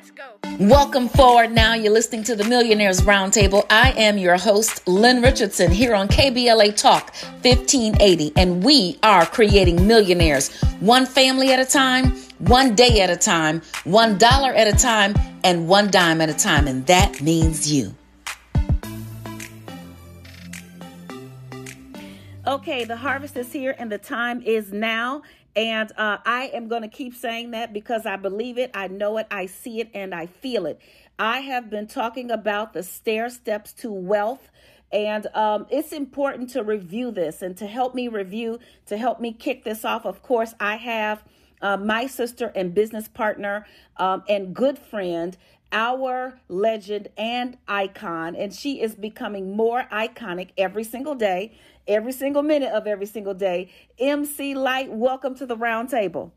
Let's go. Welcome forward now. You're listening to the Millionaires Roundtable. I am your host, Lynn Richardson, here on KBLA Talk 1580, and we are creating millionaires one family at a time, one day at a time, one dollar at a time, and one dime at a time. And that means you. Okay, the harvest is here and the time is now. And uh, I am going to keep saying that because I believe it, I know it, I see it, and I feel it. I have been talking about the stair steps to wealth. And um, it's important to review this and to help me review, to help me kick this off. Of course, I have uh, my sister and business partner um, and good friend, our legend and icon. And she is becoming more iconic every single day every single minute of every single day. MC Lyte, welcome to the roundtable.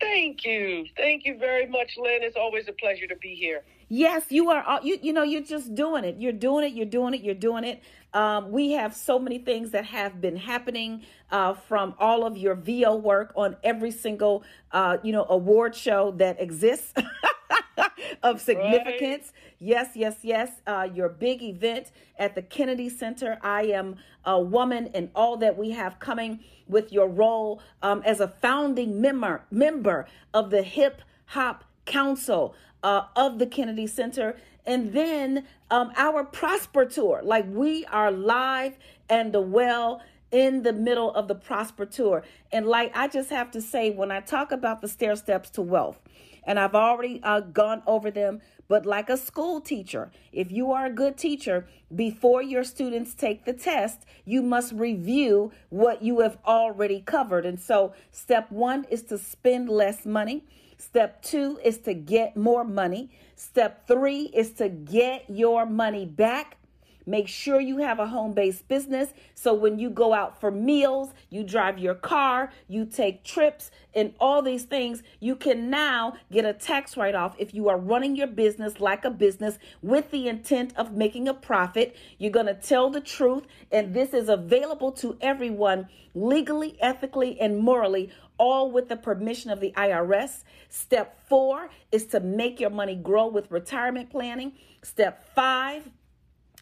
Thank you. Thank you very much, Lynn. It's always a pleasure to be here. Yes, you are. You you know you're just doing it. You're doing it. You're doing it. You're doing it. Um, we have so many things that have been happening uh, from all of your VO work on every single uh, you know award show that exists. of significance. Right. Yes, yes, yes. Uh, your big event at the Kennedy Center. I am a woman and all that we have coming with your role um, as a founding member member of the Hip Hop Council uh, of the Kennedy Center. And then um, our Prosper Tour. Like we are live and well in the middle of the Prosper Tour. And like I just have to say, when I talk about the stair steps to wealth, and I've already uh, gone over them. But like a school teacher, if you are a good teacher, before your students take the test, you must review what you have already covered. And so, step one is to spend less money. Step two is to get more money. Step three is to get your money back. Make sure you have a home based business. So when you go out for meals, you drive your car, you take trips, and all these things, you can now get a tax write off if you are running your business like a business with the intent of making a profit. You're going to tell the truth, and this is available to everyone legally, ethically, and morally all with the permission of the IRS. Step four is to make your money grow with retirement planning. Step five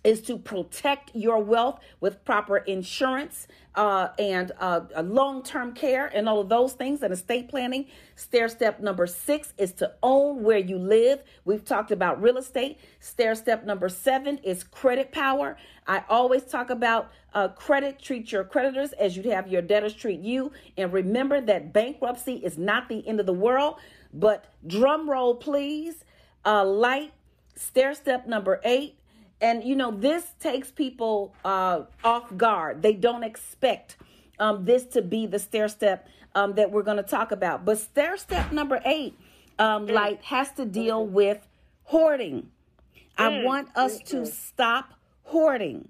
is to protect your wealth with proper insurance uh, and uh, long term care and all of those things and estate planning. Stair step number six is to own where you live. We've talked about real estate. Stair step number seven is credit power. I always talk about uh, credit. Treat your creditors as you'd have your debtors treat you. And remember that bankruptcy is not the end of the world. But drum roll, please. Uh, Lyte stair step number eight and you know this takes people uh, off guard. They don't expect um, this to be the stair step um, that we're going to talk about. But stair step number eight um, mm. like has to deal with hoarding. I mm. want us to stop hoarding.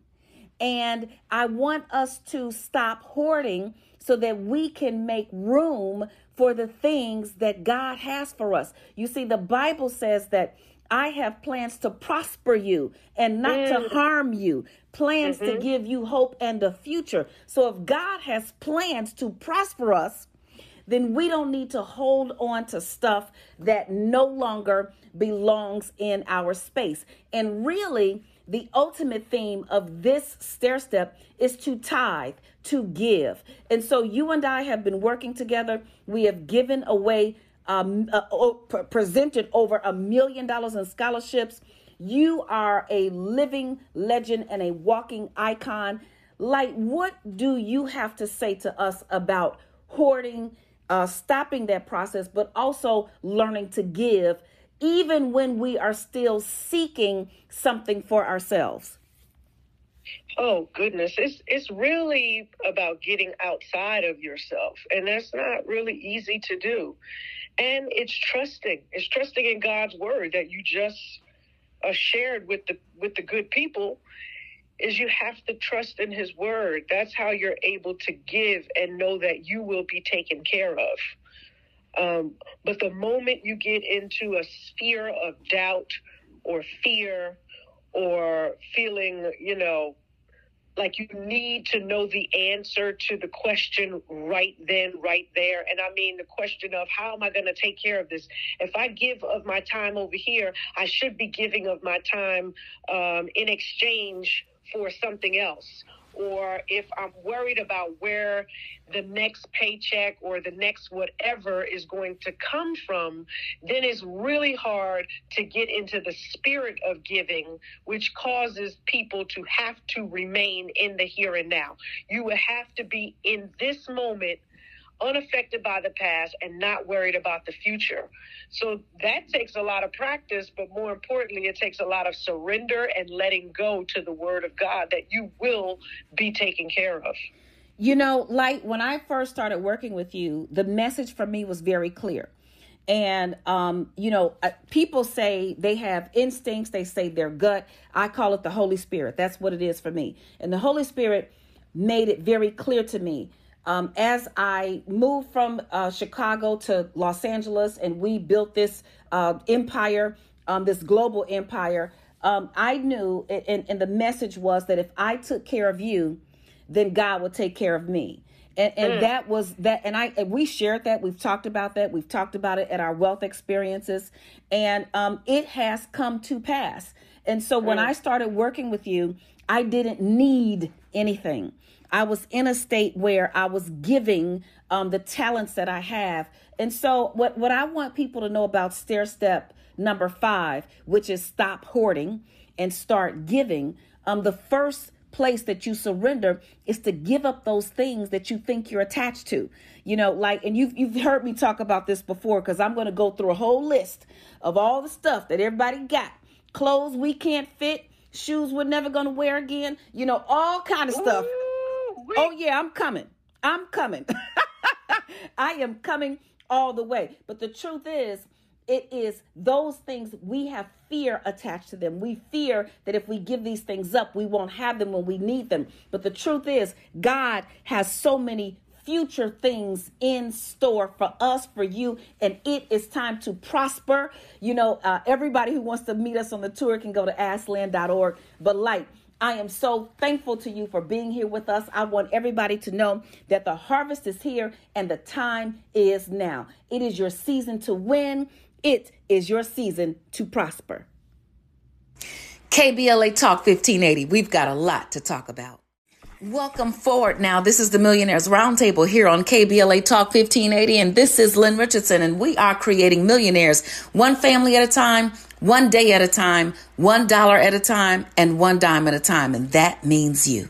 And i want us to stop hoarding so that we can make room for the things that god has for us. You see the bible says that I have plans to prosper you and not mm. to harm you, plans mm-hmm. to give you hope and a future. So if God has plans to prosper us, then we don't need to hold on to stuff that no longer belongs in our space. And really, the ultimate theme of this stair step is to tithe, to give. And so you and I have been working together. We have given away um, uh, presented over a million dollars in scholarships. You are a living legend and a walking icon. Like, what do you have to say to us about hoarding, uh, stopping that process, but also learning to give, even when we are still seeking something for ourselves? Oh goodness, it's it's really about getting outside of yourself, and that's not really easy to do and it's trusting. It's trusting in god's word that you just uh, shared with the with the good people is you have to trust in his word. That's how you're able to give and know that you will be taken care of. Um, but the moment you get into a sphere of doubt or fear or feeling you know like you need to know the answer to the question right then, right there. And I mean the question of how am I going to take care of this? If I give of my time over here, I should be giving of my time um, in exchange for something else or if I'm worried about where the next paycheck or the next whatever is going to come from, then it's really hard to get into the spirit of giving, which causes people to have to remain in the here and now. You will have to be in this moment unaffected by the past and not worried about the future. So that takes a lot of practice, but more importantly, it takes a lot of surrender and letting go to the word of God that you will be taken care of. You know, like when I first started working with you, the message for me was very clear. And, um, you know, uh, people say they have instincts, they say their gut. I call it the Holy Spirit. That's what it is for me. And the Holy Spirit made it very clear to me um, as I moved from uh, Chicago to Los Angeles and we built this uh, empire, um, this global empire, um, I knew, and, and the message was that if I took care of you, then God would take care of me. And, and mm. that was that, and I and we shared that. We've talked about that. We've talked about it at our wealth experiences, and um, it has come to pass. And so when mm. I started working with you, I didn't need anything. I was in a state where I was giving um, the talents that I have. And so, what, what I want people to know about stair step number five, which is stop hoarding and start giving, um, the first place that you surrender is to give up those things that you think you're attached to. You know, like, and you've, you've heard me talk about this before because I'm going to go through a whole list of all the stuff that everybody got clothes we can't fit, shoes we're never going to wear again, you know, all kind of stuff. Ooh Oh yeah, I'm coming. I'm coming. I am coming all the way. But the truth is, it is those things we have fear attached to them. We fear that if we give these things up, we won't have them when we need them. But the truth is, God has so many future things in store for us, for you, and it is time to prosper. You know, uh, everybody who wants to meet us on the tour can go to asklynn.org. But like, I am so thankful to you for being here with us. I want everybody to know that the harvest is here and the time is now. It is your season to win, it is your season to prosper. KBLA Talk 1580. We've got a lot to talk about. Welcome forward now. This is the Millionaires Roundtable here on KBLA Talk 1580, and this is Lynn Richardson, and we are creating millionaires one family at a time one day at a time, one dollar at a time, and one dime at a time. And that means you.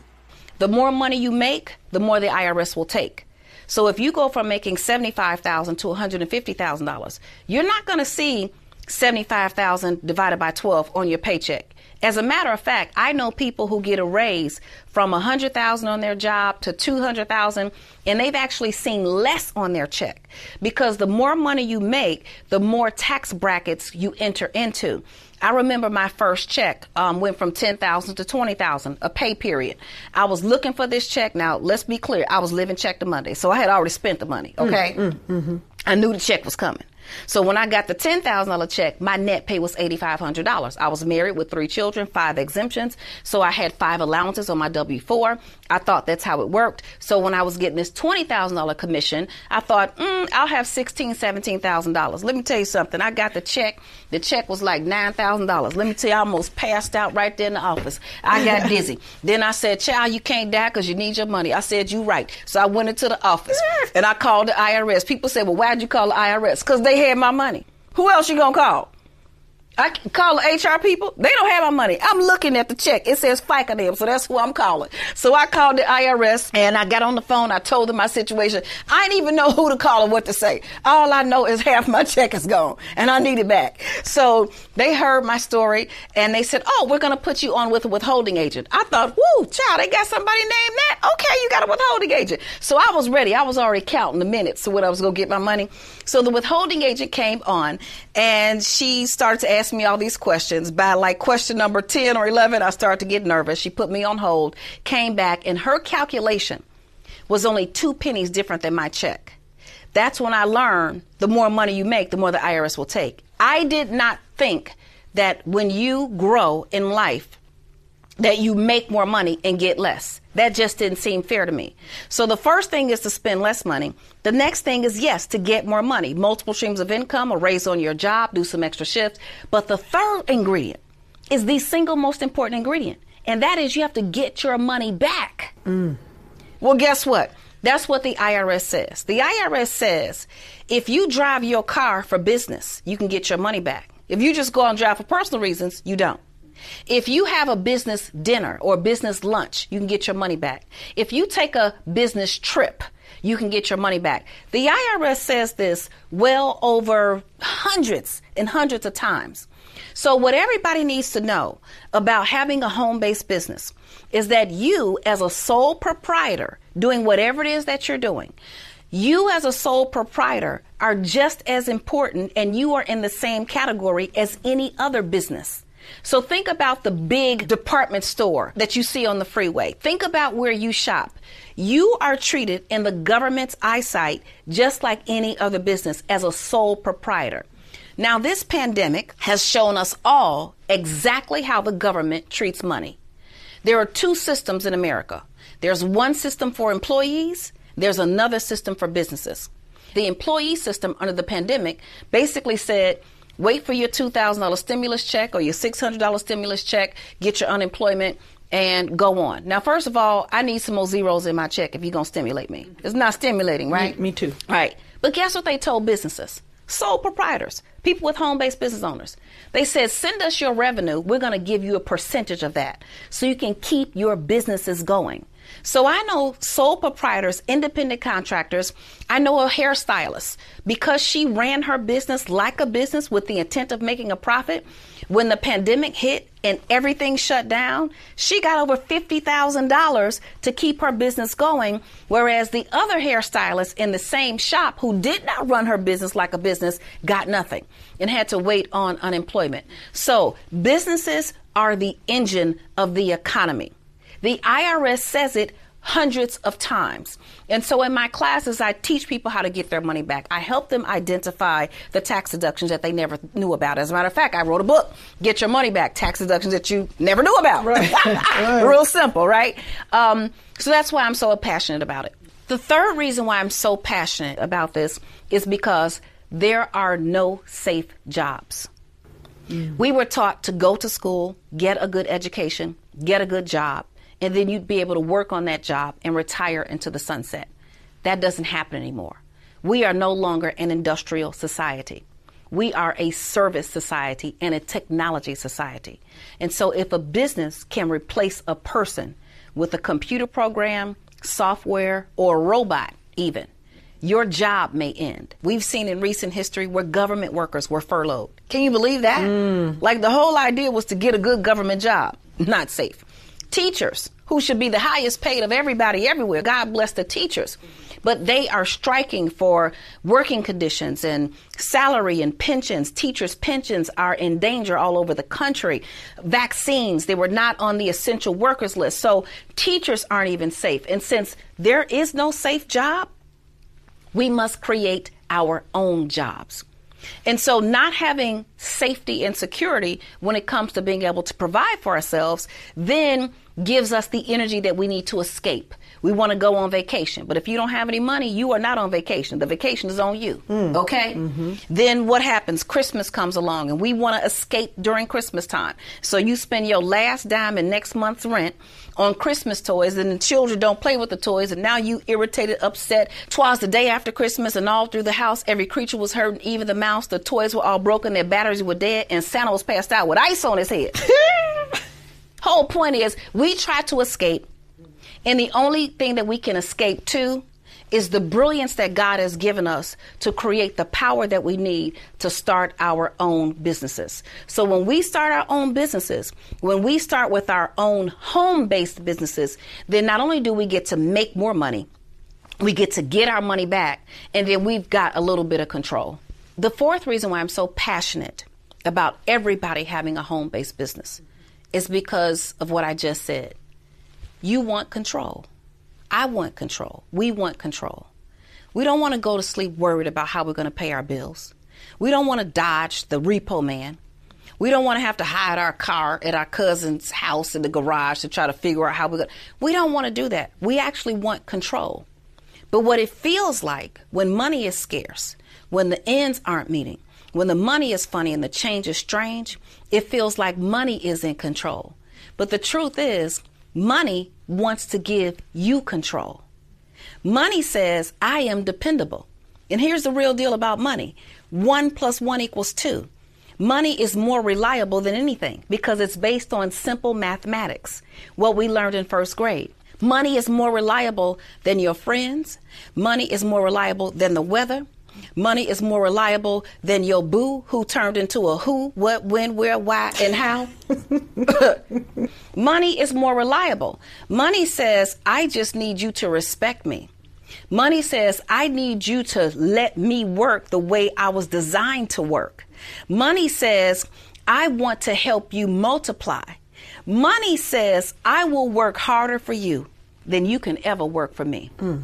The more money you make, the more the IRS will take. So if you go from making $75,000 to $150,000, you're not going to see 75,000 divided by 12 on your paycheck. As a matter of fact, I know people who get a raise from 100,000 on their job to 200,000 and they've actually seen less on their check because the more money you make, the more tax brackets you enter into. I remember my first check um, went from 10,000 to 20,000, a pay period. I was looking for this check. Now, let's be clear. I was living check to Monday. So I had already spent the money. Okay. Mm, mm, mm-hmm. I knew the check was coming. So when I got the $10,000 check, my net pay was $8,500. I was married with three children, five exemptions. So I had five allowances on my W 4. I thought that's how it worked. So when I was getting this $20,000 commission, I thought, mm, I'll have $16,000, $17,000. Let me tell you something. I got the check. The check was like $9,000. Let me tell you, I almost passed out right there in the office. I got dizzy. then I said, child, you can't die because you need your money. I said, you right. So I went into the office and I called the IRS. People said, well, why'd you call the IRS? Because they had my money. Who else you gonna call? I call the HR people. They don't have my money. I'm looking at the check. It says FICA name, so that's who I'm calling. So I called the IRS and I got on the phone. I told them my situation. I didn't even know who to call or what to say. All I know is half my check is gone and I need it back. So they heard my story and they said, "Oh, we're to put you on with a withholding agent." I thought, "Woo, child, they got somebody named that. Okay, you got a withholding agent." So I was ready. I was already counting the minutes to when I was to get my money. So the withholding agent came on and she started to ask me all these questions. By like question number 10 or 11, I started to get nervous. She put me on hold, came back, and her calculation was only two pennies different than my check. That's when I learned the more money you make, the more the IRS will take. I did not think that when you grow in life, that you make more money and get less. That just didn't seem fair to me. So the first thing is to spend less money. The next thing is, yes, to get more money, multiple streams of income, a raise on your job, do some extra shifts. But the third ingredient is the single most important ingredient, and that is you have to get your money back. Mm. Well, guess what? That's what the IRS says. The IRS says if you drive your car for business, you can get your money back. If you just go and drive for personal reasons, you don't. If you have a business dinner or business lunch, you can get your money back. If you take a business trip, you can get your money back. The IRS says this well over hundreds and hundreds of times. So, what everybody needs to know about having a home based business is that you, as a sole proprietor, doing whatever it is that you're doing, you, as a sole proprietor, are just as important and you are in the same category as any other business. So think about the big department store that you see on the freeway. Think about where you shop. You are treated in the government's eyesight just like any other business as a sole proprietor. Now, this pandemic has shown us all exactly how the government treats money. There are two systems in America there's one system for employees, there's another system for businesses. The employee system under the pandemic basically said, wait for your $2,000 stimulus check or your $600 stimulus check, get your unemployment, and go on. Now, first of all, I need some more zeros in my check if you're going to stimulate me. It's not stimulating, right? Me, me too. Right. But guess what they told businesses? Sole proprietors, people with home based business owners. They said, send us your revenue. We're going to give you a percentage of that so you can keep your businesses going. So I know sole proprietors, independent contractors. I know a hairstylist because she ran her business like a business with the intent of making a profit. When the pandemic hit and everything shut down, she got over $50,000 to keep her business going. Whereas the other hairstylist in the same shop who did not run her business like a business got nothing and had to wait on unemployment. So businesses are the engine of the economy. The IRS says it hundreds of times. And so in my classes, I teach people how to get their money back. I help them identify the tax deductions that they never knew about. As a matter of fact, I wrote a book, Get Your Money Back, tax deductions that you never knew about. Right. right. Real simple, right? Um, so that's why I'm so passionate about it. The third reason why I'm so passionate about this is because there are no safe jobs. Mm. We were taught to go to school, get a good education, get a good job, and then you'd be able to work on that job and retire into the sunset. That doesn't happen anymore. We are no longer an industrial society. We are a service society and a technology society. And so if a business can replace a person with a computer program, software, or a robot, even, your job may end. We've seen in recent history where government workers were furloughed. Can you believe that? Mm. Like the whole idea was to get a good government job. Not safe. Teachers, who should be the highest paid of everybody everywhere. God bless the teachers. But they are striking for working conditions and salary and pensions. Teachers' pensions are in danger all over the country. Vaccines, they were not on the essential workers list. So teachers aren't even safe. And since there is no safe job, we must create our own jobs. And so, not having safety and security when it comes to being able to provide for ourselves, then gives us the energy that we need to escape. We want to go on vacation, but if you don't have any money, you are not on vacation. The vacation is on you. Mm. Okay? Mm-hmm. Then what happens? Christmas comes along and we want to escape during Christmas time. So you spend your last dime in next month's rent on Christmas toys and the children don't play with the toys and now you irritated, upset. Twas the day after Christmas and all through the house every creature was hurting, even the mouse. The toys were all broken, their batteries were dead, and Santa was passed out with ice on his head. Whole point is we try to escape, and the only thing that we can escape to is the brilliance that God has given us to create the power that we need to start our own businesses. So when we start our own businesses, when we start with our own home based businesses, then not only do we get to make more money, we get to get our money back, and then we've got a little bit of control. The fourth reason why I'm so passionate about everybody having a home based business is because of what I just said. You want control. I want control. We want control. We don't want to go to sleep worried about how we're going to pay our bills. We don't want to dodge the repo man. We don't want to have to hide our car at our cousin's house in the garage to try to figure out how we go. We don't want to do that. We actually want control. But what it feels like when money is scarce, when the ends aren't meeting, when the money is funny and the change is strange, it feels like money is in control. But the truth is, money wants to give you control. Money says, I am dependable. And here's the real deal about money one plus one equals two. Money is more reliable than anything because it's based on simple mathematics, what we learned in first grade. Money is more reliable than your friends. Money is more reliable than the weather. Money is more reliable than your boo who turned into a who, what, when, where, why, and how. Money is more reliable. Money says, I just need you to respect me. Money says, I need you to let me work the way I was designed to work. Money says, I want to help you multiply. Money says, I will work harder for you than you can ever work for me. Mm.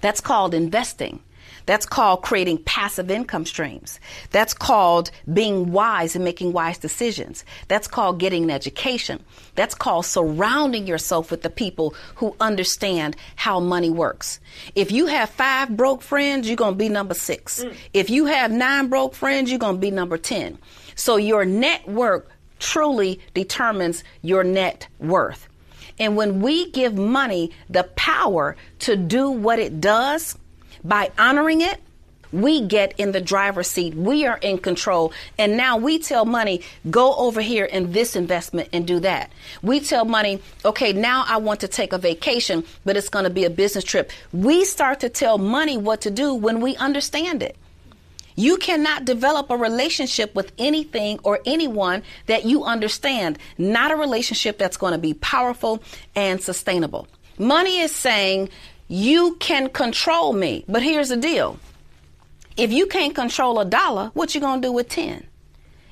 That's called investing. That's called creating passive income streams. That's called being wise and making wise decisions. That's called getting an education. That's called surrounding yourself with the people who understand how money works. If you have five broke friends, you're going to be number six. Mm. If you have nine broke friends, you're going to be number 10. So your network truly determines your net worth. And when we give money the power to do what it does, by honoring it, we get in the driver's seat. We are in control. And now we tell money, go over here in this investment and do that. We tell money, okay, now I want to take a vacation, but it's going to be a business trip. We start to tell money what to do when we understand it. You cannot develop a relationship with anything or anyone that you understand, not a relationship that's going to be powerful and sustainable. Money is saying, you can control me. But here's the deal. If you can't control a dollar, what you going to do with 10?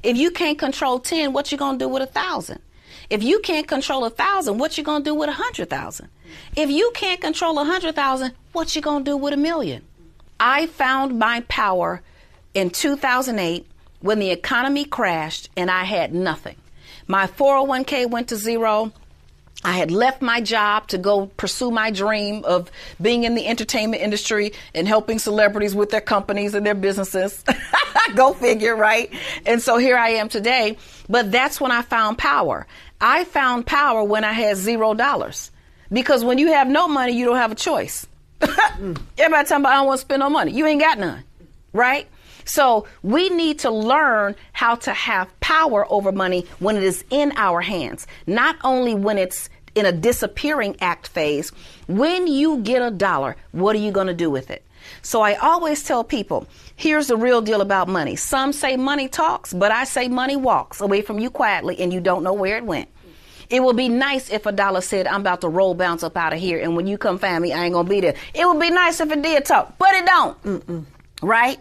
If you can't control 10, what you going to do with a thousand? If you can't control a thousand, what you going to do with a hundred thousand? If you can't control a hundred thousand, what you going to do with a million? I found my power in 2008 when the economy crashed and I had nothing. My 401k went to zero. I had left my job to go pursue my dream of being in the entertainment industry and helping celebrities with their companies and their businesses. go figure, right? And so here I am today. But that's when I found power. I found power when I had zero dollars. Because when you have no money, you don't have a choice. Everybody talking about I don't want to spend no money. You ain't got none, right? So we need to learn how to have power over money when it is in our hands, not only when it's in a disappearing act phase. When you get a dollar, what are you going to do with it? So I always tell people, here's the real deal about money. Some say money talks, but I say money walks away from you quietly and you don't know where it went. It would be nice if a dollar said, I'm about to roll bounce up out of here, and when you come find me, I ain't gonna be there. It would be nice if it did talk, but it don't. Mm-mm. Right?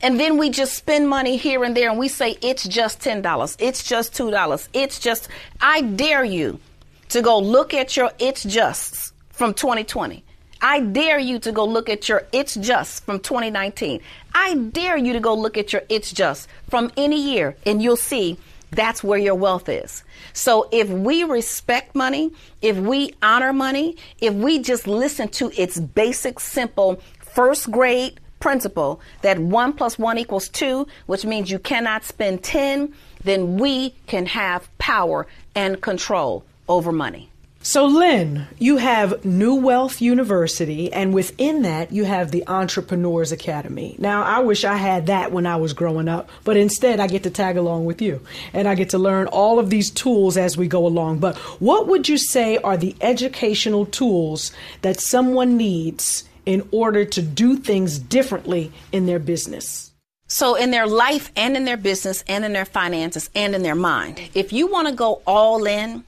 And then we just spend money here and there and we say, it's just $10. It's just $2. It's just, I dare you to go look at your It's Justs from 2020. I dare you to go look at your It's Just from 2019. I dare you to go look at your It's Just from any year, and you'll see that's where your wealth is. So if we respect money, if we honor money, if we just listen to its basic, simple first grade principle that one plus one equals two, which means you cannot spend 10, then we can have power and control over money. So, Lynn, you have New Wealth University, and within that, you have the Entrepreneurs Academy. Now, I wish I had that when I was growing up, but instead, I get to tag along with you and I get to learn all of these tools as we go along. But what would you say are the educational tools that someone needs in order to do things differently in their business? So, in their life and in their business and in their finances and in their mind, if you want to go all in,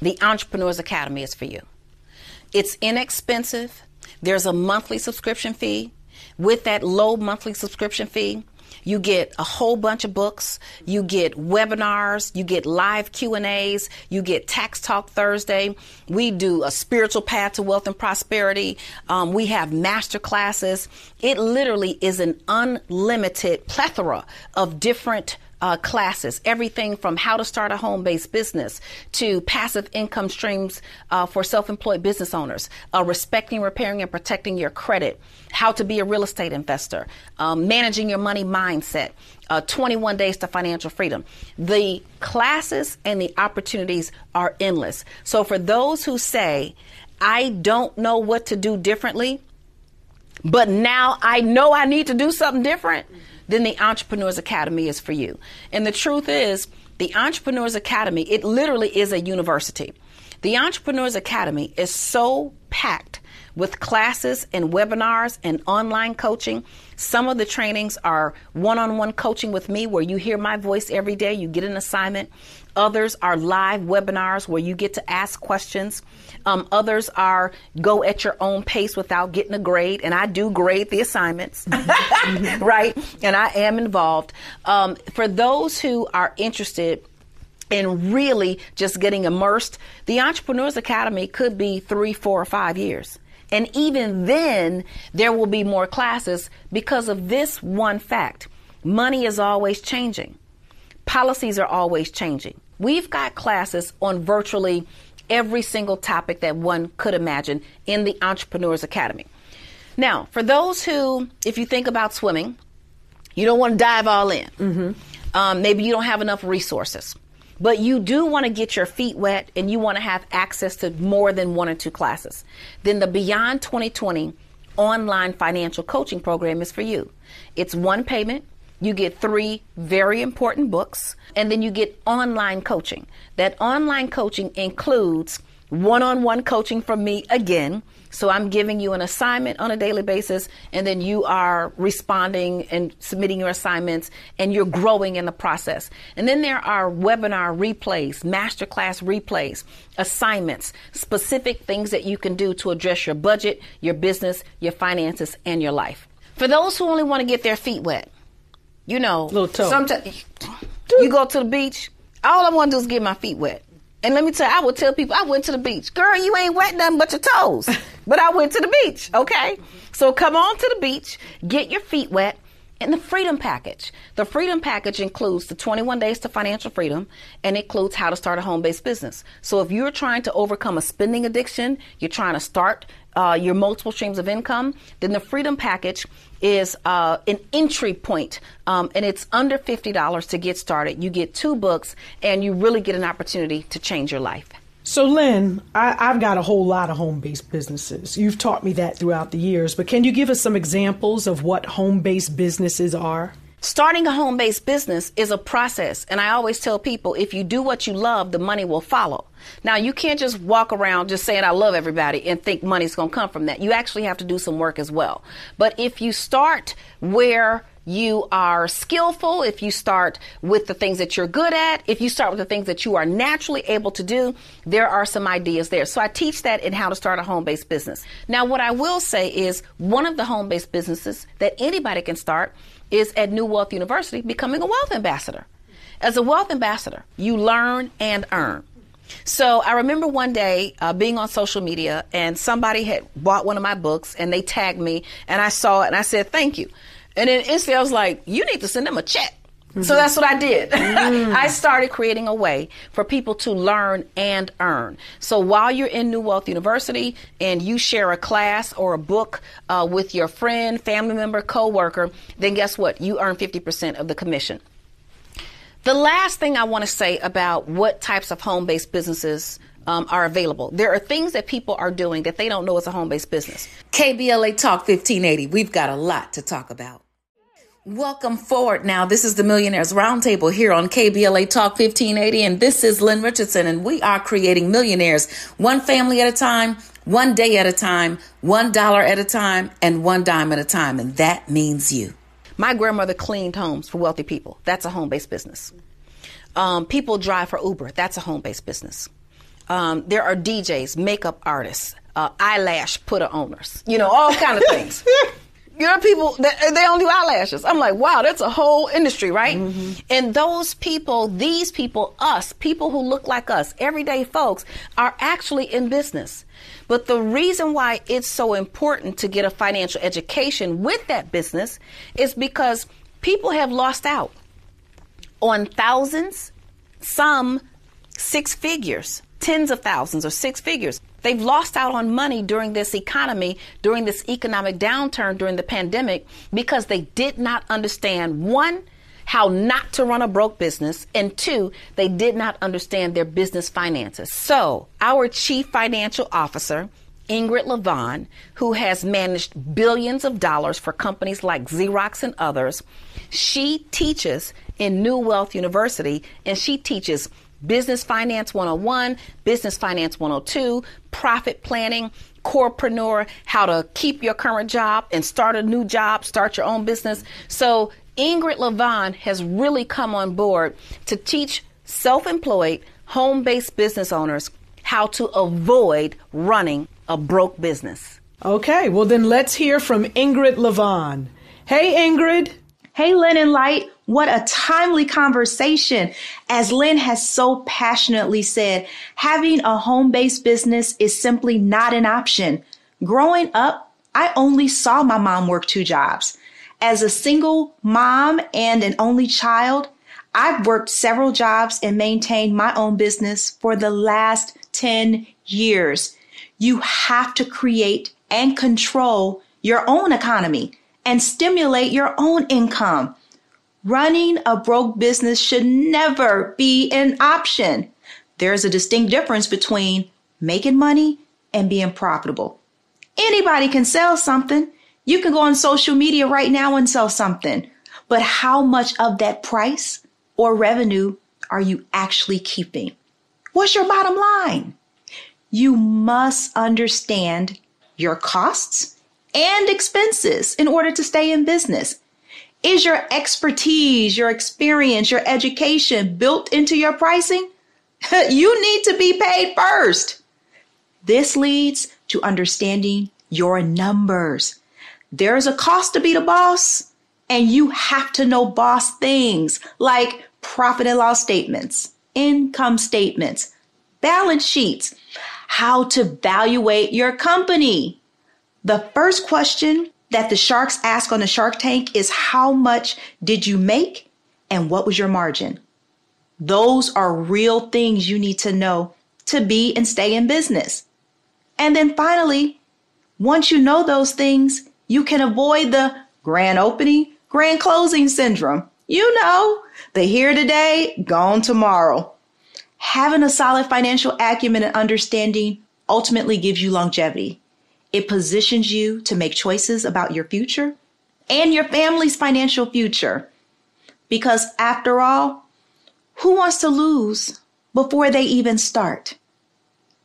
the Entrepreneurs Academy is for you. It's inexpensive. There's a monthly subscription fee. With that low monthly subscription fee, you get a whole bunch of books, you get webinars, you get live Q&As, you get Tax Talk Thursday. We do a spiritual path to wealth and prosperity. Um, we have master classes. It literally is an unlimited plethora of different uh, classes, everything from how to start a home based business to passive income streams uh, for self employed business owners, uh, respecting, repairing, and protecting your credit, how to be a real estate investor, um, managing your money mindset, uh, 21 days to financial freedom. The classes and the opportunities are endless. So for those who say, I don't know what to do differently, but now I know I need to do something different, then the Entrepreneurs Academy is for you. And the truth is, the Entrepreneurs Academy, it literally is a university. The Entrepreneurs Academy is so packed with classes and webinars and online coaching. Some of the trainings are one on one coaching with me where you hear my voice every day, you get an assignment. Others are live webinars where you get to ask questions. Um, others are go at your own pace without getting a grade, and I do grade the assignments, right? And I am involved. Um, for those who are interested, in really just getting immersed, the Entrepreneurs Academy could be three, four, or five years. And even then, there will be more classes because of this one fact. Money is always changing. Policies are always changing. We've got classes on virtually every single topic that one could imagine in the Entrepreneurs Academy. Now, for those who, if you think about swimming, you don't want to dive all in. Mm-hmm. Um, maybe you don't have enough resources, but you do want to get your feet wet and you want to have access to more than one or two classes. Then the Beyond 2020 online financial coaching program is for you. It's one payment. You get three very important books, and then you get online coaching. That online coaching includes one on one coaching from me again. So I'm giving you an assignment on a daily basis, and then you are responding and submitting your assignments, and you're growing in the process. And then there are webinar replays, masterclass replays, assignments, specific things that you can do to address your budget, your business, your finances, and your life. For those who only want to get their feet wet, you know, sometimes you go to the beach. All I want to do is get my feet wet. And let me tell you, I would tell people I went to the beach. Girl, you ain't wet nothing but your toes. but I went to the beach, okay? So come on to the beach, get your feet wet, and the freedom package. The freedom package includes the 21 days to financial freedom and includes how to start a home based business. So if you're trying to overcome a spending addiction, you're trying to start uh, your multiple streams of income, then the freedom package is uh, an entry point, um, and it's under $50 to get started. You get two books, and you really get an opportunity to change your life. So, Lynn, I, have got a whole lot of home based businesses. You've taught me that throughout the years, but can you give us some examples of what home based businesses are? Starting a home based business is a process, and I always tell people if you do what you love, the money will follow. Now, you can't just walk around just saying, I love everybody and think money's going to come from that. You actually have to do some work as well. But if you start where you are skillful, if you start with the things that you're good at, if you start with the things that you are naturally able to do, there are some ideas there. So I teach that in how to start a home based business. Now, what I will say is one of the home based businesses that anybody can start is at New Wealth University becoming a wealth ambassador. As a wealth ambassador, you learn and earn. So I remember one day uh, being on social media and somebody had bought one of my books and they tagged me and I saw it and I said, thank you. And then instantly I was like, you need to send them a check. Mm-hmm. So that's what I did. Mm. I started creating a way for people to learn and earn. So while you're in New Wealth University and you share a class or a book uh, with your friend, family member, coworker, then guess what? You earn 50% of the commission. The last thing I want to say about what types of home based businesses um, are available. There are things that people are doing that they don't know is a home based business. KBLA Talk 1580, we've got a lot to talk about. Welcome forward now. This is the Millionaires Roundtable here on KBLA Talk 1580, and this is Lynn Richardson, and we are creating millionaires one family at a time, one day at a time, one dollar at a time, and one dime at a time, and that means you. My grandmother cleaned homes for wealthy people. That's a home based business. Um, people drive for Uber. That's a home based business. Um, there are DJs, makeup artists, uh, eyelash putter owners, you know, all kind of things. You know, people that they don't do eyelashes. I'm like, wow, that's a whole industry, right? Mm-hmm. And those people, these people, us, people who look like us, everyday folks, are actually in business. But the reason why it's so important to get a financial education with that business is because people have lost out. on thousands, some six figures, tens of thousands or six figures. They've lost out on money during this economy, during this economic downturn, during the pandemic, because they did not understand one, how not to run a broke business, and two, they did not understand their business finances. So, our chief financial officer, Ingrid Levon, who has managed billions of dollars for companies like Xerox and others, she teaches in New Wealth University and she teaches Business Finance 101, Business Finance 102, Profit Planning, Corepreneur, how to keep your current job and start a new job, start your own business. So Ingrid Levon has really come on board to teach self employed, home based business owners how to avoid running a broke business. Okay, well, then let's hear from Ingrid Levon. Hey, Ingrid. Hey, Lynn and Lyte. What a timely conversation. As Lynn has so passionately said, having a home based business is simply not an option. Growing up, I only saw my mom work two jobs. As a single mom and an only child, I've worked several jobs and maintained my own business for the last 10 years. You have to create and control your own economy and stimulate your own income. Running a broke business should never be an option. There's a distinct difference between making money and being profitable. Anybody can sell something. You can go on social media right now and sell something. But how much of that price or revenue are you actually keeping? What's your bottom line? You must understand your costs and expenses in order to stay in business. Is your expertise, your experience, your education built into your pricing? you need to be paid first. This leads to understanding your numbers. There's a cost to be the boss, and you have to know boss things like profit and loss statements, income statements, balance sheets, how to evaluate your company. The first question that the sharks ask on the Shark Tank is how much did you make and what was your margin? Those are real things you need to know to be and stay in business. And then finally, once you know those things, you can avoid the grand opening, grand closing syndrome. You know, the here today, gone tomorrow. Having a solid financial acumen and understanding ultimately gives you longevity. It positions you to make choices about your future and your family's financial future. Because after all, who wants to lose before they even start?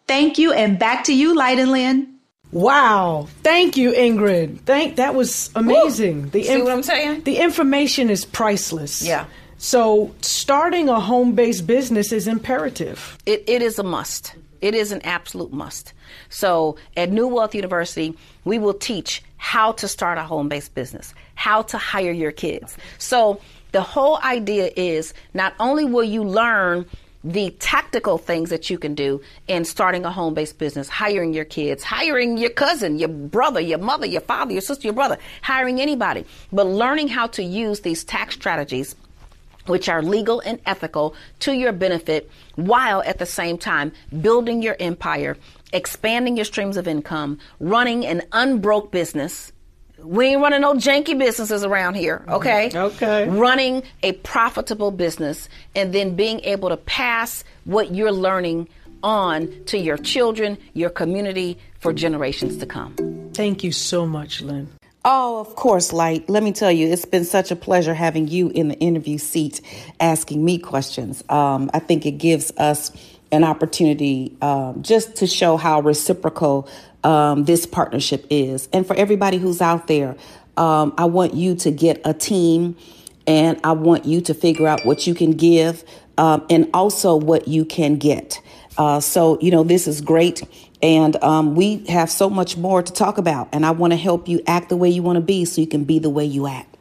Thank you, and back to you, Lyte and Lynn. Wow! Thank you, Ingrid. Thank that was amazing. Woo. The See inf- what I'm saying? The information is priceless. Yeah. So starting a home-based business is imperative. It, it is a must. It is an absolute must. So at New Wealth University, we will teach how to start a home based business, how to hire your kids. So the whole idea is not only will you learn the tactical things that you can do in starting a home based business, hiring your kids, hiring your cousin, your brother, your mother, your father, your sister, your brother, hiring anybody, but learning how to use these tax strategies which are legal and ethical to your benefit while at the same time building your empire, expanding your streams of income, running an unbroke business. We ain't running no janky businesses around here, okay? Okay. Running a profitable business and then being able to pass what you're learning on to your children, your community for generations to come. Thank you so much, Lynn. Oh, of course, Lyte. Let me tell you, it's been such a pleasure having you in the interview seat asking me questions. Um, I think it gives us an opportunity um, just to show how reciprocal um, this partnership is. And for everybody who's out there, um, I want you to get a team and I want you to figure out what you can give um, and also what you can get. Uh, so, you know, this is great. And um, we have so much more to talk about. And I want to help you act the way you want to be so you can be the way you act.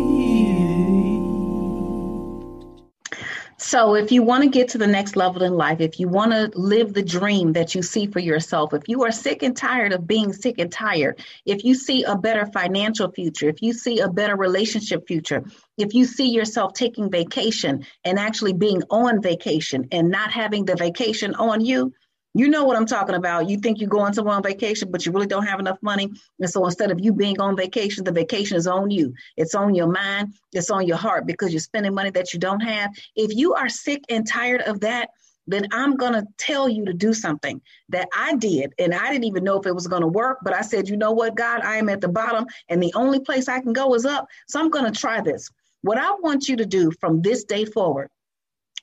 So, if you want to get to the next level in life, if you want to live the dream that you see for yourself, if you are sick and tired of being sick and tired, if you see a better financial future, if you see a better relationship future, if you see yourself taking vacation and actually being on vacation and not having the vacation on you, you know what I'm talking about. You think you're going somewhere on vacation, but you really don't have enough money. And so instead of you being on vacation, the vacation is on you. It's on your mind, it's on your heart because you're spending money that you don't have. If you are sick and tired of that, then I'm going to tell you to do something that I did. And I didn't even know if it was going to work, but I said, you know what, God, I am at the bottom and the only place I can go is up. So I'm going to try this. What I want you to do from this day forward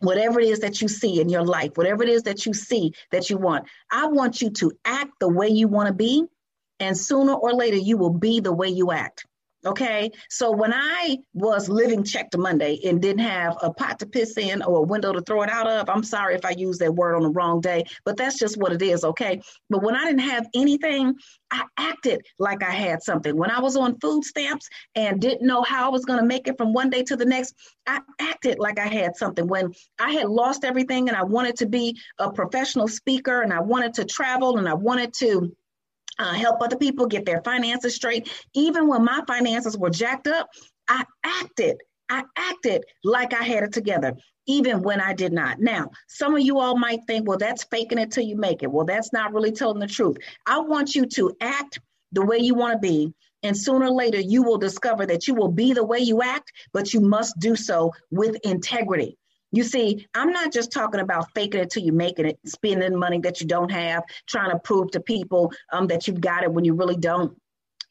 whatever it is that you see in your life, whatever it is that you see that you want, I want you to act the way you want to be. And sooner or later, you will be the way you act. Okay. So when I was living check to Monday and didn't have a pot to piss in or a window to throw it out of, I'm sorry if I use that word on the wrong day, but that's just what it is. Okay. But when I didn't have anything, I acted like I had something. When I was on food stamps and didn't know how I was going to make it from one day to the next, I acted like I had something. When I had lost everything and I wanted to be a professional speaker and I wanted to travel and I wanted to uh, help other people get their finances straight. Even when my finances were jacked up, I acted. I acted like I had it together, even when I did not. Now, some of you all might think, well, that's faking it till you make it. Well, that's not really telling the truth. I want you to act the way you want to be. And sooner or later, you will discover that you will be the way you act, but you must do so with integrity. You see, I'm not just talking about faking it till you making it, spending money that you don't have, trying to prove to people um, that you've got it when you really don't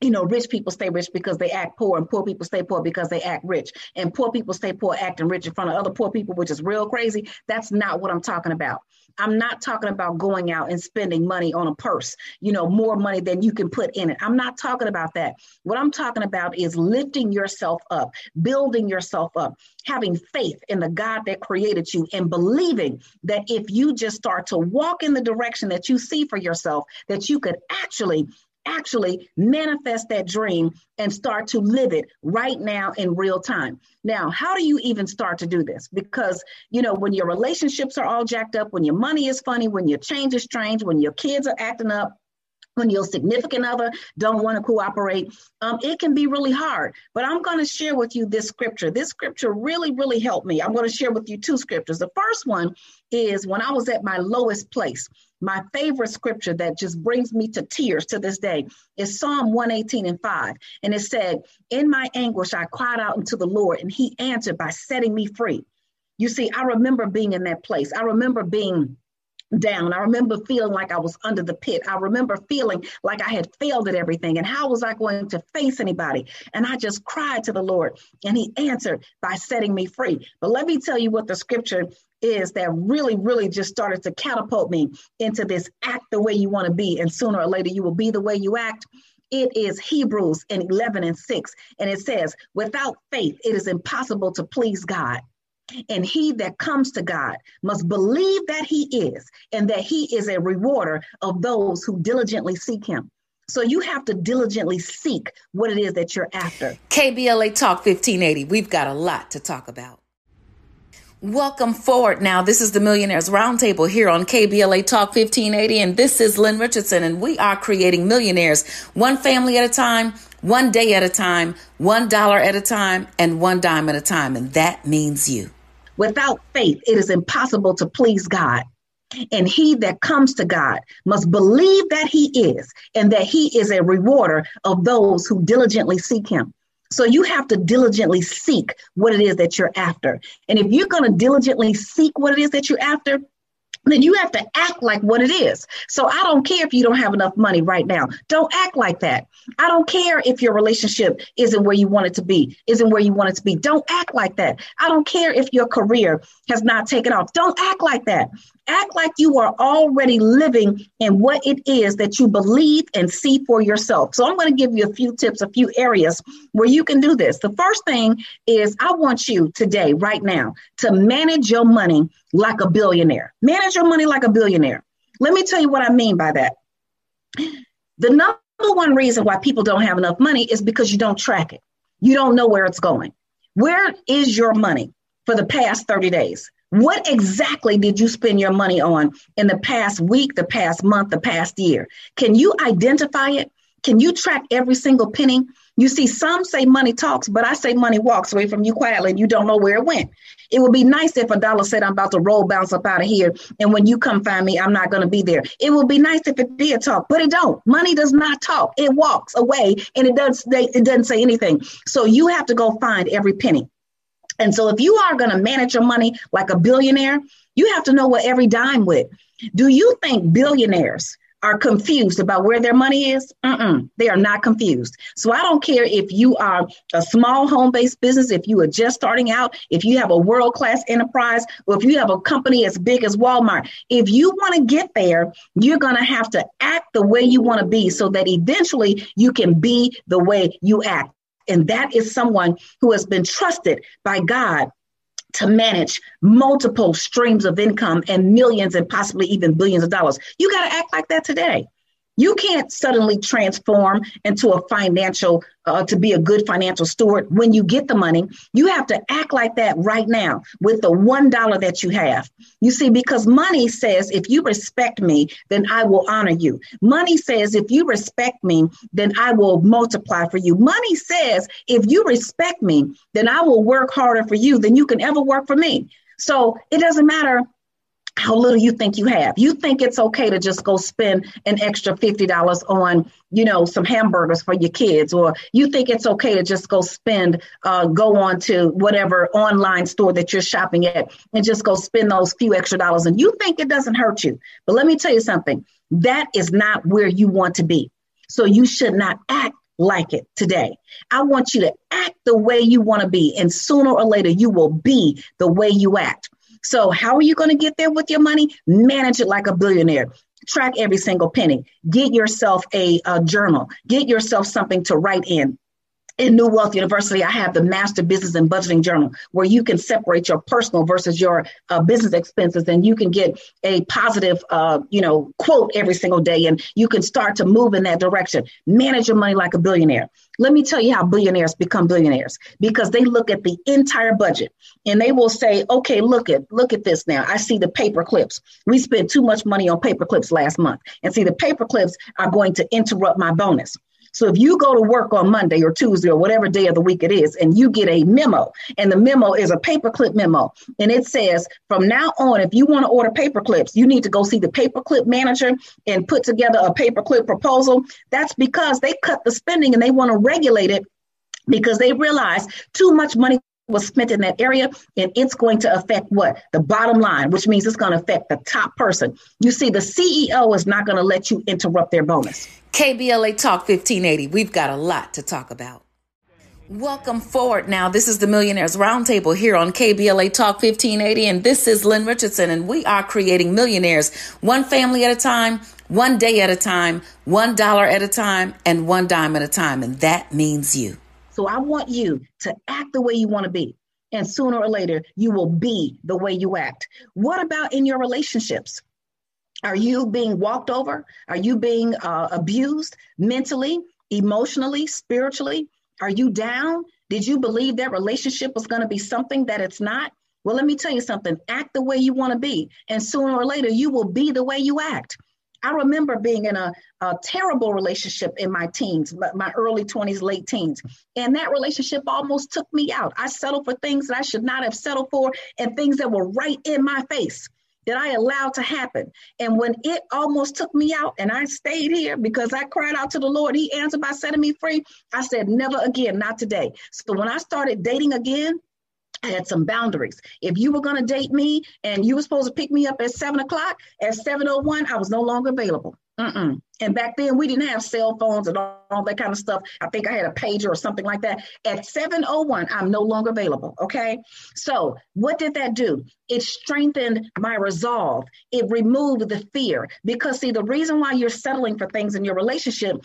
you know, rich people stay rich because they act poor, and poor people stay poor because they act rich. And poor people stay poor acting rich in front of other poor people, which is real crazy. That's not what I'm talking about. I'm not talking about going out and spending money on a purse, you know, more money than you can put in it. I'm not talking about that. What I'm talking about is lifting yourself up, building yourself up, having faith in the God that created you, and believing that if you just start to walk in the direction that you see for yourself, that you could actually actually manifest that dream and start to live it right now in real time. Now, how do you even start to do this? Because, you know, when your relationships are all jacked up, when your money is funny, when your change is strange, when your kids are acting up, when your significant other don't want to cooperate um, it can be really hard. But i'm going to share with you this scripture. This scripture really really helped me. I'm going to share with you two scriptures. The first one is when i was at my lowest place my favorite scripture that just brings me to tears to this day is Psalm 118 and 5. And it said, In my anguish, I cried out unto the Lord, and he answered by setting me free. You see, I remember being in that place. I remember being down. I remember feeling like I was under the pit. I remember feeling like I had failed at everything. And how was I going to face anybody? And I just cried to the Lord, and He answered by setting me free. But let me tell you what the scripture is that really, really just started to catapult me into this act the way you want to be. And sooner or later, you will be the way you act. It is Hebrews in 11 and 6. And it says, without faith, it is impossible to please God. And he that comes to God must believe that he is, and that he is a rewarder of those who diligently seek him. So you have to diligently seek what it is that you're after. KBLA Talk 1580. We've got a lot to talk about. Welcome forward now. This is the Millionaires Roundtable here on KBLA Talk 1580, and this is Lynn Richardson, and we are creating millionaires one family at a time, one day at a time, one dollar at a time, and one dime at a time, and that means you. Without faith, it is impossible to please God. And he that comes to God must believe that he is, and that he is a rewarder of those who diligently seek him. So you have to diligently seek what it is that you're after. And if you're going to diligently seek what it is that you're after, then you have to act like what it is. So I don't care if you don't have enough money right now. Don't act like that. I don't care if your relationship isn't where you want it to be, isn't where you want it to be. Don't act like that. I don't care if your career has not taken off. Don't act like that. Act like you are already living in what it is that you believe and see for yourself. So I'm going to give you a few tips, a few areas where you can do this. The first thing is I want you today, right now, to manage your money like a billionaire. Manage your money like a billionaire. Let me tell you what I mean by that. The number one reason why people don't have enough money is because you don't track it. You don't know where it's going. Where is your money for the past 30 days? What exactly did you spend your money on in the past week, the past month, the past year? Can you identify it? Can you track every single penny? You see, some say money talks, but I say money walks away from you quietly and you don't know where it went. It would be nice if a dollar said, I'm about to roll bounce up out of here. And when you come find me, I'm not going to be there. It would be nice if it did talk, but it don't. Money does not talk. It walks away and it doesn't, it doesn't say anything. So you have to go find every penny. And so if you are going to manage your money like a billionaire, you have to know what every dime with. Do you think billionaires are confused about where their money is, Mm-mm, they are not confused. So I don't care if you are a small home based business, if you are just starting out, if you have a world class enterprise, or if you have a company as big as Walmart. If you want to get there, you're going to have to act the way you want to be so that eventually you can be the way you act. And that is someone who has been trusted by God to manage multiple streams of income and millions and possibly even billions of dollars. You got to act like that today. You can't suddenly transform into a financial, uh, to be a good financial steward when you get the money. You have to act like that right now with the $1 that you have. You see, because money says, if you respect me, then I will honor you. Money says, if you respect me, then I will multiply for you. Money says, if you respect me, then I will work harder for you than you can ever work for me. So it doesn't matter how little you think you have. You think it's okay to just go spend an extra $50 on, you know, some hamburgers for your kids, or you think it's okay to just go spend, uh, go on to whatever online store that you're shopping at and just go spend those few extra dollars. And you think it doesn't hurt you. But let me tell you something that is not where you want to be. So you should not act like it today. I want you to act the way you want to be. And sooner or later, you will be the way you act. So, how are you going to get there with your money? Manage it like a billionaire. Track every single penny. Get yourself a, a journal. Get yourself something to write in in New Wealth University, I have the Master Business and Budgeting Journal where you can separate your personal versus your uh, business expenses, and you can get a positive, uh, you know, quote every single day, and you can start to move in that direction. Manage your money like a billionaire. Let me tell you how billionaires become billionaires because they look at the entire budget and they will say, "Okay, look at look at this now. I see the paper clips. We spent too much money on paper clips last month, and see the paper clips are going to interrupt my bonus." So if you go to work on Monday or Tuesday or whatever day of the week it is, and you get a memo, and the memo is a paperclip memo, and it says from now on, if you want to order paper clips, you need to go see the paperclip manager and put together a paperclip proposal. That's because they cut the spending and they want to regulate it because they realize too much money was spent in that area and it's going to affect what? The bottom line which means it's going to affect the top person. You see the ceo is not going to let you interrupt their bonus KBLA Talk 1580. We've got a lot to talk about. Welcome forward now. This is the Millionaires Roundtable here on KBLA Talk 1580, and this is Lynn Richardson, and we are creating millionaires one family at a time, one day at a time, one dollar at a time, and one dime at a time, and that means you. So I want you to act the way you want to be, and sooner or later, you will be the way you act. What about in your relationships? Are you being walked over? Are you being uh, abused mentally, emotionally, spiritually? Are you down? Did you believe that relationship was going to be something that it's not? Well, let me tell you something. Act the way you want to be, and sooner or later, you will be the way you act. I remember being in a, a terrible relationship in my teens, my early 20s, late teens. And that relationship almost took me out. I settled for things that I should not have settled for and things that were right in my face that I allowed to happen. And when it almost took me out and I stayed here because I cried out to the Lord, He answered by setting me free. I said, never again, not today. So when I started dating again, I had some boundaries. If you were going to date me and you were supposed to pick me up at seven o'clock, at 7.01, I was no longer available. Mm-mm. And back then, we didn't have cell phones and all, all, that kind of stuff. I think I had a pager or something like that. At 701, I'm no longer available. Okay. So, what did that do? It strengthened my resolve. It removed the fear. Because, see, the reason why you're settling for things in your relationship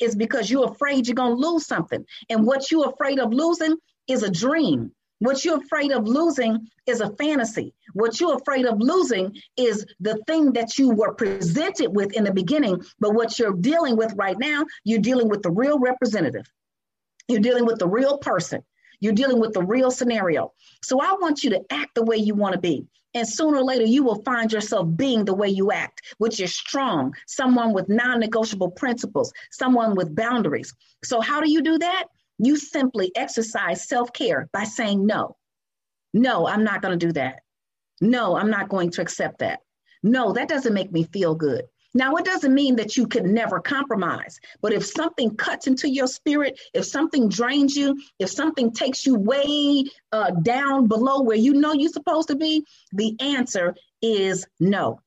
is because you're afraid you're to lose something. And what you're afraid of losing is a dream. What you're afraid of losing is a fantasy. What you're afraid of losing is the thing that you were presented with in the beginning. But what you're dealing with right now, you're dealing with the real representative. You're dealing with the real person. You're dealing with the real scenario. So I want you to act the way you want to be. And sooner or later, you will find yourself being the way you act, which is strong, someone with non negotiable principles, someone with boundaries. So, how do you do that? You simply exercise self care by saying no. No, I'm not going to do that. No, I'm not going to accept that. No, that doesn't make me feel good. Now, it doesn't mean that you can never compromise, but if something cuts into your spirit, if something drains you, if something takes you way uh, down below where you know you're supposed to be, the answer is no.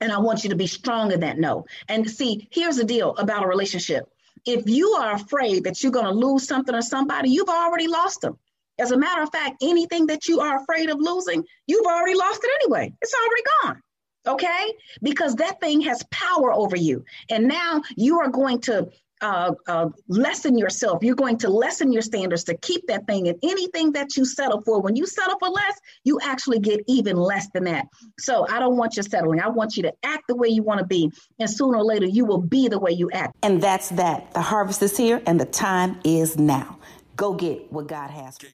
And I want you to be strong in that no. And see, here's the deal about a relationship if you are afraid that you're going to lose something or somebody, you've already lost them. As a matter of fact, anything that you are afraid of losing, you've already lost it anyway. It's already gone. Okay? Because that thing has power over you. And now you are going to uh, uh, lessen yourself. You're going to lessen your standards to keep that thing. And anything that you settle for, when you settle for less, you actually get even less than that. So I don't want you settling. I want you to act the way you want to be. And sooner or later, you will be the way you act. And that's that. The harvest is here and the time is now. Go get what God has.